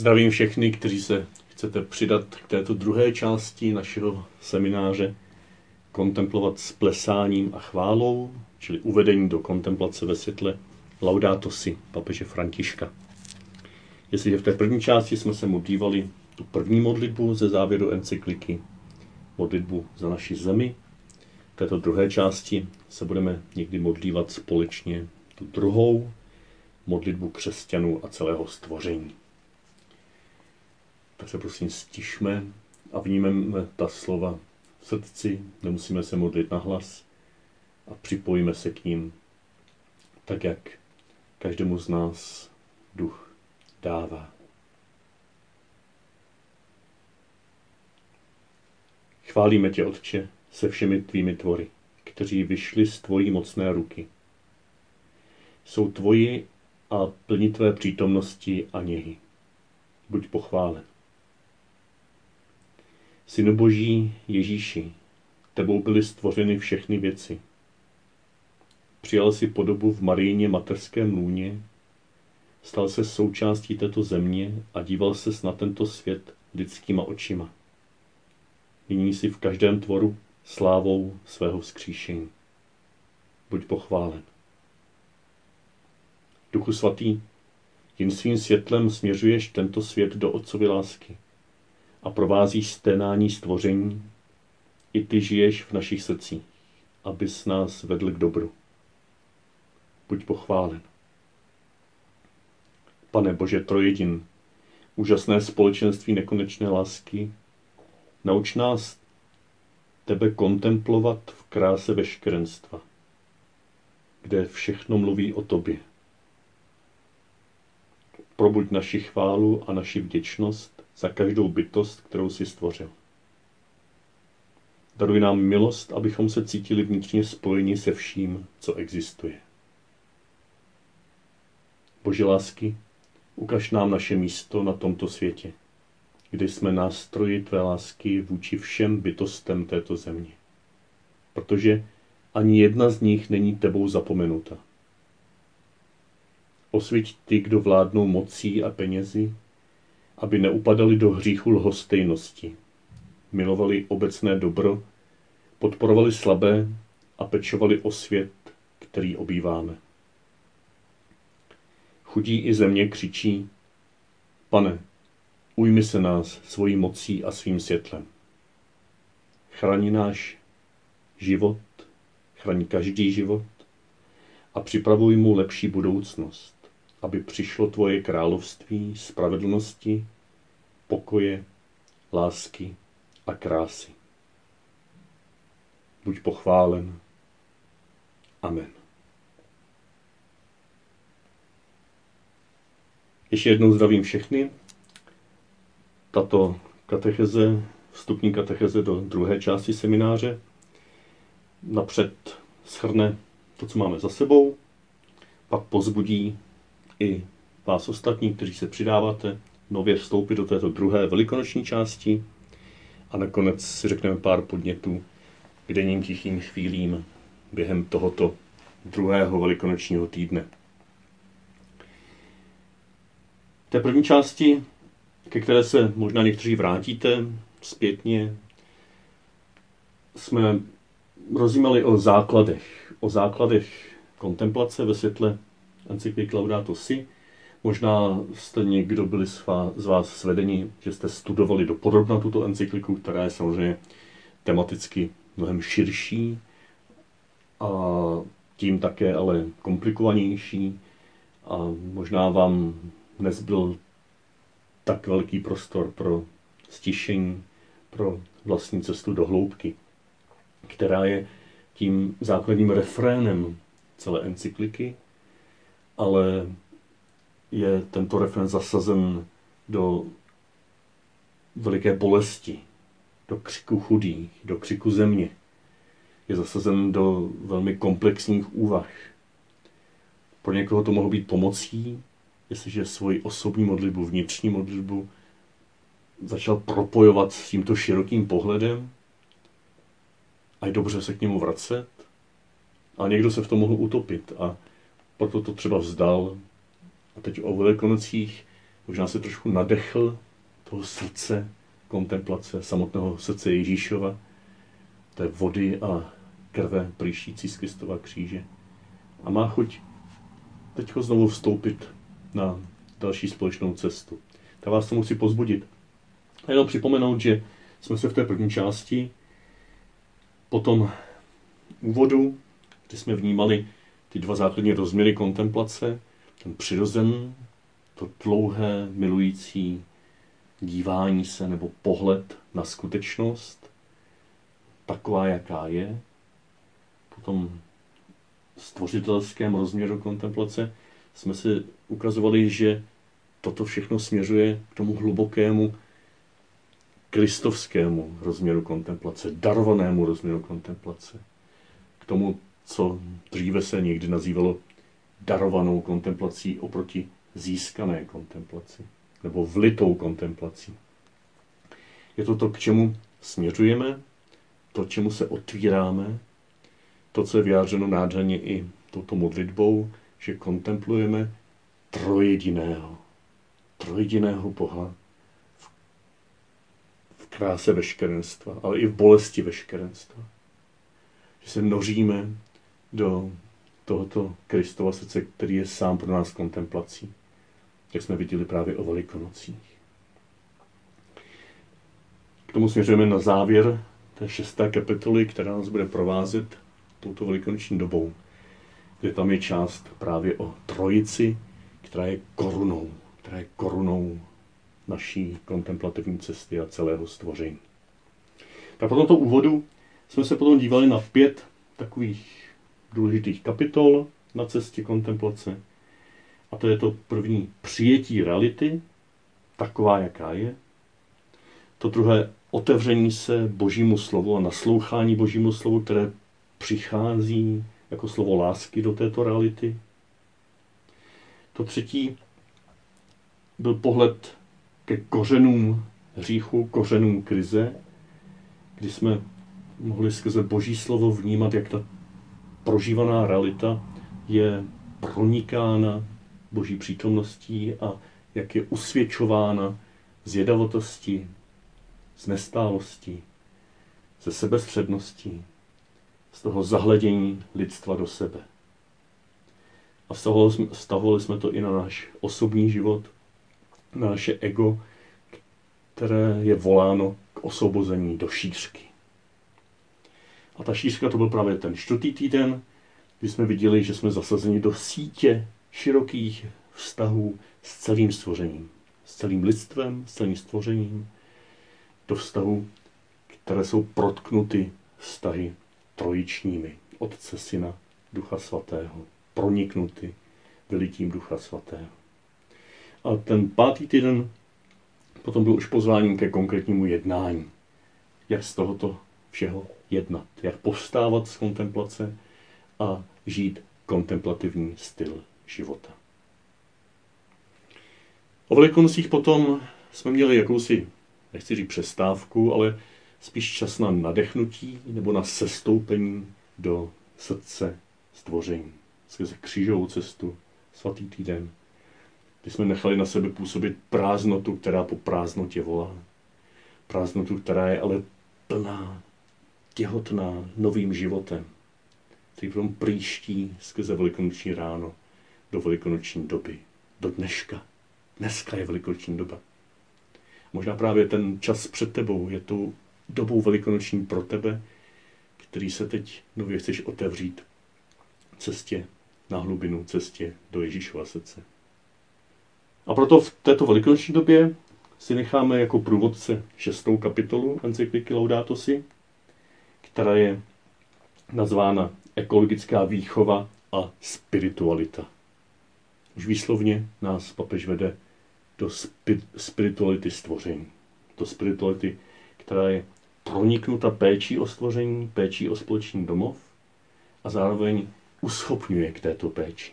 Zdravím všechny, kteří se chcete přidat k této druhé části našeho semináře Kontemplovat s plesáním a chválou, čili uvedení do kontemplace ve světle Laudato si, papeže Františka. Jestliže v té první části jsme se modlívali tu první modlitbu ze závěru encykliky, modlitbu za naši zemi, v této druhé části se budeme někdy modlívat společně tu druhou modlitbu křesťanů a celého stvoření. Tak se prosím stišme a vnímeme ta slova v srdci, nemusíme se modlit na hlas a připojíme se k ním, tak jak každému z nás duch dává. Chválíme tě, Otče, se všemi tvými tvory, kteří vyšli z tvojí mocné ruky. Jsou tvoji a plní tvé přítomnosti a něhy. Buď pochválen. Synu Boží Ježíši, tebou byly stvořeny všechny věci. Přijal si podobu v Marijně materském lůně, stal se součástí této země a díval se na tento svět lidskýma očima. Nyní si v každém tvoru slávou svého vzkříšení. Buď pochválen. Duchu svatý, jen svým světlem směřuješ tento svět do Otcovy lásky a provázíš sténání stvoření. I ty žiješ v našich srdcích, abys nás vedl k dobru. Buď pochválen. Pane Bože Trojedin, úžasné společenství nekonečné lásky, nauč nás tebe kontemplovat v kráse veškerenstva, kde všechno mluví o tobě. Probuď naši chválu a naši vděčnost za každou bytost, kterou si stvořil. Daruj nám milost, abychom se cítili vnitřně spojeni se vším, co existuje. Bože lásky, ukaž nám naše místo na tomto světě, kde jsme nástroji Tvé lásky vůči všem bytostem této země. Protože ani jedna z nich není Tebou zapomenuta. Osvěť ty, kdo vládnou mocí a penězi, aby neupadali do hříchu lhostejnosti. Milovali obecné dobro, podporovali slabé a pečovali o svět, který obýváme. Chudí i země křičí, pane, ujmi se nás svojí mocí a svým světlem. Chrani náš život, chrani každý život a připravuj mu lepší budoucnost aby přišlo tvoje království spravedlnosti, pokoje, lásky a krásy. Buď pochválen. Amen. Ještě jednou zdravím všechny. Tato katecheze, vstupní katecheze do druhé části semináře, napřed shrne to, co máme za sebou, pak pozbudí i vás ostatní, kteří se přidáváte, nově vstoupit do této druhé velikonoční části a nakonec si řekneme pár podnětů k denním tichým chvílím během tohoto druhého velikonočního týdne. V té první části, ke které se možná někteří vrátíte zpětně, jsme rozjímali o základech, o základech kontemplace ve světle encyklik Laudato Si. Možná jste někdo byli z vás svedeni, že jste studovali dopodrobna tuto encykliku, která je samozřejmě tematicky mnohem širší a tím také ale komplikovanější a možná vám nezbyl tak velký prostor pro stišení, pro vlastní cestu do hloubky, která je tím základním refrénem celé encykliky ale je tento refren zasazen do veliké bolesti, do křiku chudých, do křiku země. Je zasazen do velmi komplexních úvah. Pro někoho to mohlo být pomocí, jestliže svoji osobní modlitbu, vnitřní modlitbu začal propojovat s tímto širokým pohledem a je dobře se k němu vracet. A někdo se v tom mohl utopit a proto to třeba vzdal. A teď o velikonocích možná se trošku nadechl toho srdce kontemplace, samotného srdce Ježíšova, té vody a krve prýšící z Kristova kříže. A má chuť teď znovu vstoupit na další společnou cestu. Tak vás to musí pozbudit. A jenom připomenout, že jsme se v té první části po tom úvodu, kdy jsme vnímali ty dva základní rozměry kontemplace, ten přirozen, to dlouhé, milující dívání se nebo pohled na skutečnost, taková, jaká je, potom stvořitelském rozměru kontemplace jsme si ukazovali, že toto všechno směřuje k tomu hlubokému kristovskému rozměru kontemplace, darovanému rozměru kontemplace, k tomu, co dříve se někdy nazývalo darovanou kontemplací oproti získané kontemplaci, nebo vlitou kontemplací. Je to to, k čemu směřujeme, to, čemu se otvíráme, to, co je vyjádřeno nádherně i touto modlitbou, že kontemplujeme trojediného, trojediného Boha v, v kráse veškerenstva, ale i v bolesti veškerenstva. Že se noříme do tohoto Kristova srdce, který je sám pro nás kontemplací, jak jsme viděli právě o Velikonocích. K tomu směřujeme na závěr té šesté kapitoly, která nás bude provázet touto velikonoční dobou, kde tam je část právě o trojici, která je korunou, která je korunou naší kontemplativní cesty a celého stvoření. Tak po tomto úvodu jsme se potom dívali na pět takových důležitých kapitol na cestě kontemplace. A to je to první přijetí reality, taková, jaká je. To druhé otevření se Božímu slovu a naslouchání Božímu slovu, které přichází jako slovo lásky do této reality. To třetí byl pohled ke kořenům hříchu, kořenům krize, kdy jsme mohli skrze Boží slovo vnímat, jak ta prožívaná realita je pronikána Boží přítomností a jak je usvědčována z jedavotosti, z nestálostí, ze sebestředností, z toho zahledění lidstva do sebe. A vztahovali jsme to i na náš osobní život, na naše ego, které je voláno k osvobození do šířky. A ta šířka to byl právě ten čtvrtý týden, kdy jsme viděli, že jsme zasazeni do sítě širokých vztahů s celým stvořením. S celým lidstvem, s celým stvořením. Do vztahu, které jsou protknuty vztahy trojičními. Otce, Syna, Ducha Svatého. Proniknuty vylitím Ducha Svatého. A ten pátý týden potom byl už pozváním ke konkrétnímu jednání. Jak z tohoto všeho jednat. Jak povstávat z kontemplace a žít kontemplativní styl života. O velikonocích potom jsme měli jakousi, nechci říct přestávku, ale spíš čas na nadechnutí nebo na sestoupení do srdce stvoření. Skrze křížovou cestu, svatý týden, kdy jsme nechali na sebe působit prázdnotu, která po prázdnotě volá. Prázdnotu, která je ale plná, těhotná novým životem, který potom příští skrze velikonoční ráno do velikonoční doby, do dneška. Dneska je velikonoční doba. Možná právě ten čas před tebou je tu dobou velikonoční pro tebe, který se teď nově chceš otevřít cestě na hlubinu, cestě do Ježíšova srdce. A proto v této velikonoční době si necháme jako průvodce šestou kapitolu encykliky Laudato Si, která je nazvána ekologická výchova a spiritualita. Už výslovně nás papež vede do spirituality stvoření. Do spirituality, která je proniknuta péčí o stvoření, péčí o společný domov a zároveň uschopňuje k této péči.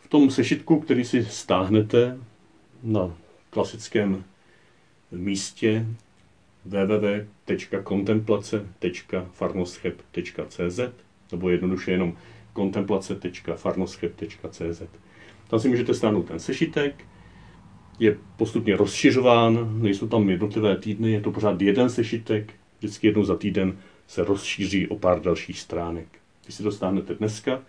V tom sešitku, který si stáhnete na klasickém místě www.kontemplace.farnoschep.cz nebo jednoduše jenom kontemplace.farnoschep.cz Tam si můžete stáhnout ten sešitek, je postupně rozšiřován, nejsou tam jednotlivé týdny, je to pořád jeden sešitek, vždycky jednou za týden se rozšíří o pár dalších stránek. Když si to stáhnete dneska,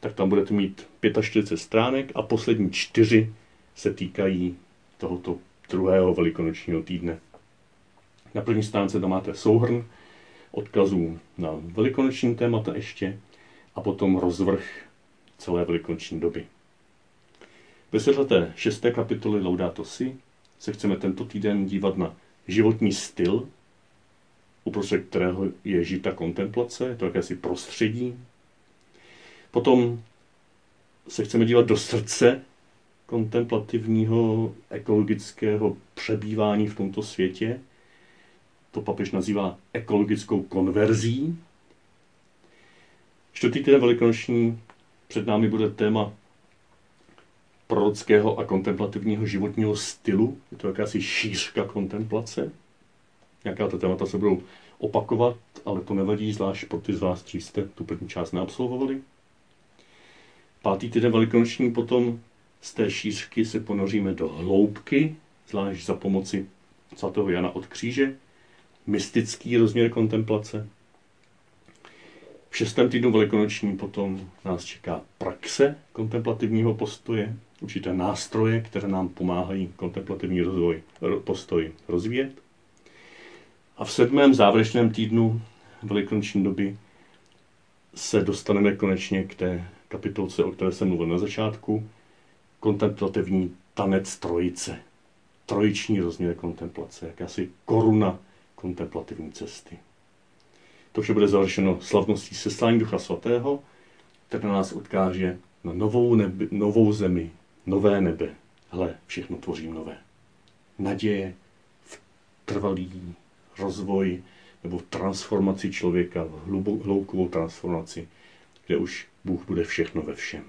tak tam budete mít 45 stránek a poslední čtyři se týkají tohoto druhého velikonočního týdne. Na první stránce tam máte souhrn odkazů na velikonoční témata ještě a potom rozvrh celé velikonoční doby. Ve světle té šesté kapitoly Laudato Si se chceme tento týden dívat na životní styl, uprostřed kterého je žita kontemplace, to jakési prostředí. Potom se chceme dívat do srdce kontemplativního ekologického přebývání v tomto světě. To papež nazývá ekologickou konverzí. Čtvrtý týden velikonoční před námi bude téma prorockého a kontemplativního životního stylu. Je to jakási šířka kontemplace. Nějaká ta témata se budou opakovat, ale to nevadí, zvlášť pro ty z vás, kteří jste tu první část neabsolvovali. Pátý týden velikonoční potom z té šířky se ponoříme do hloubky, zvlášť za pomoci svatého Jana od kříže, mystický rozměr kontemplace. V šestém týdnu velikonoční potom nás čeká praxe kontemplativního postoje, určité nástroje, které nám pomáhají kontemplativní rozvoj, postoj rozvíjet. A v sedmém závěrečném týdnu velikonoční doby se dostaneme konečně k té kapitolce, o které jsem mluvil na začátku, kontemplativní tanec trojice. Trojiční rozměr kontemplace, jakási koruna kontemplativní cesty. To vše bude završeno slavností seslání Ducha Svatého, které nás odkáže na novou, nebe, novou zemi, nové nebe. Hle, všechno tvořím nové. Naděje v trvalý rozvoj nebo v transformaci člověka, v hlubokou transformaci, kde už Bůh bude všechno ve všem.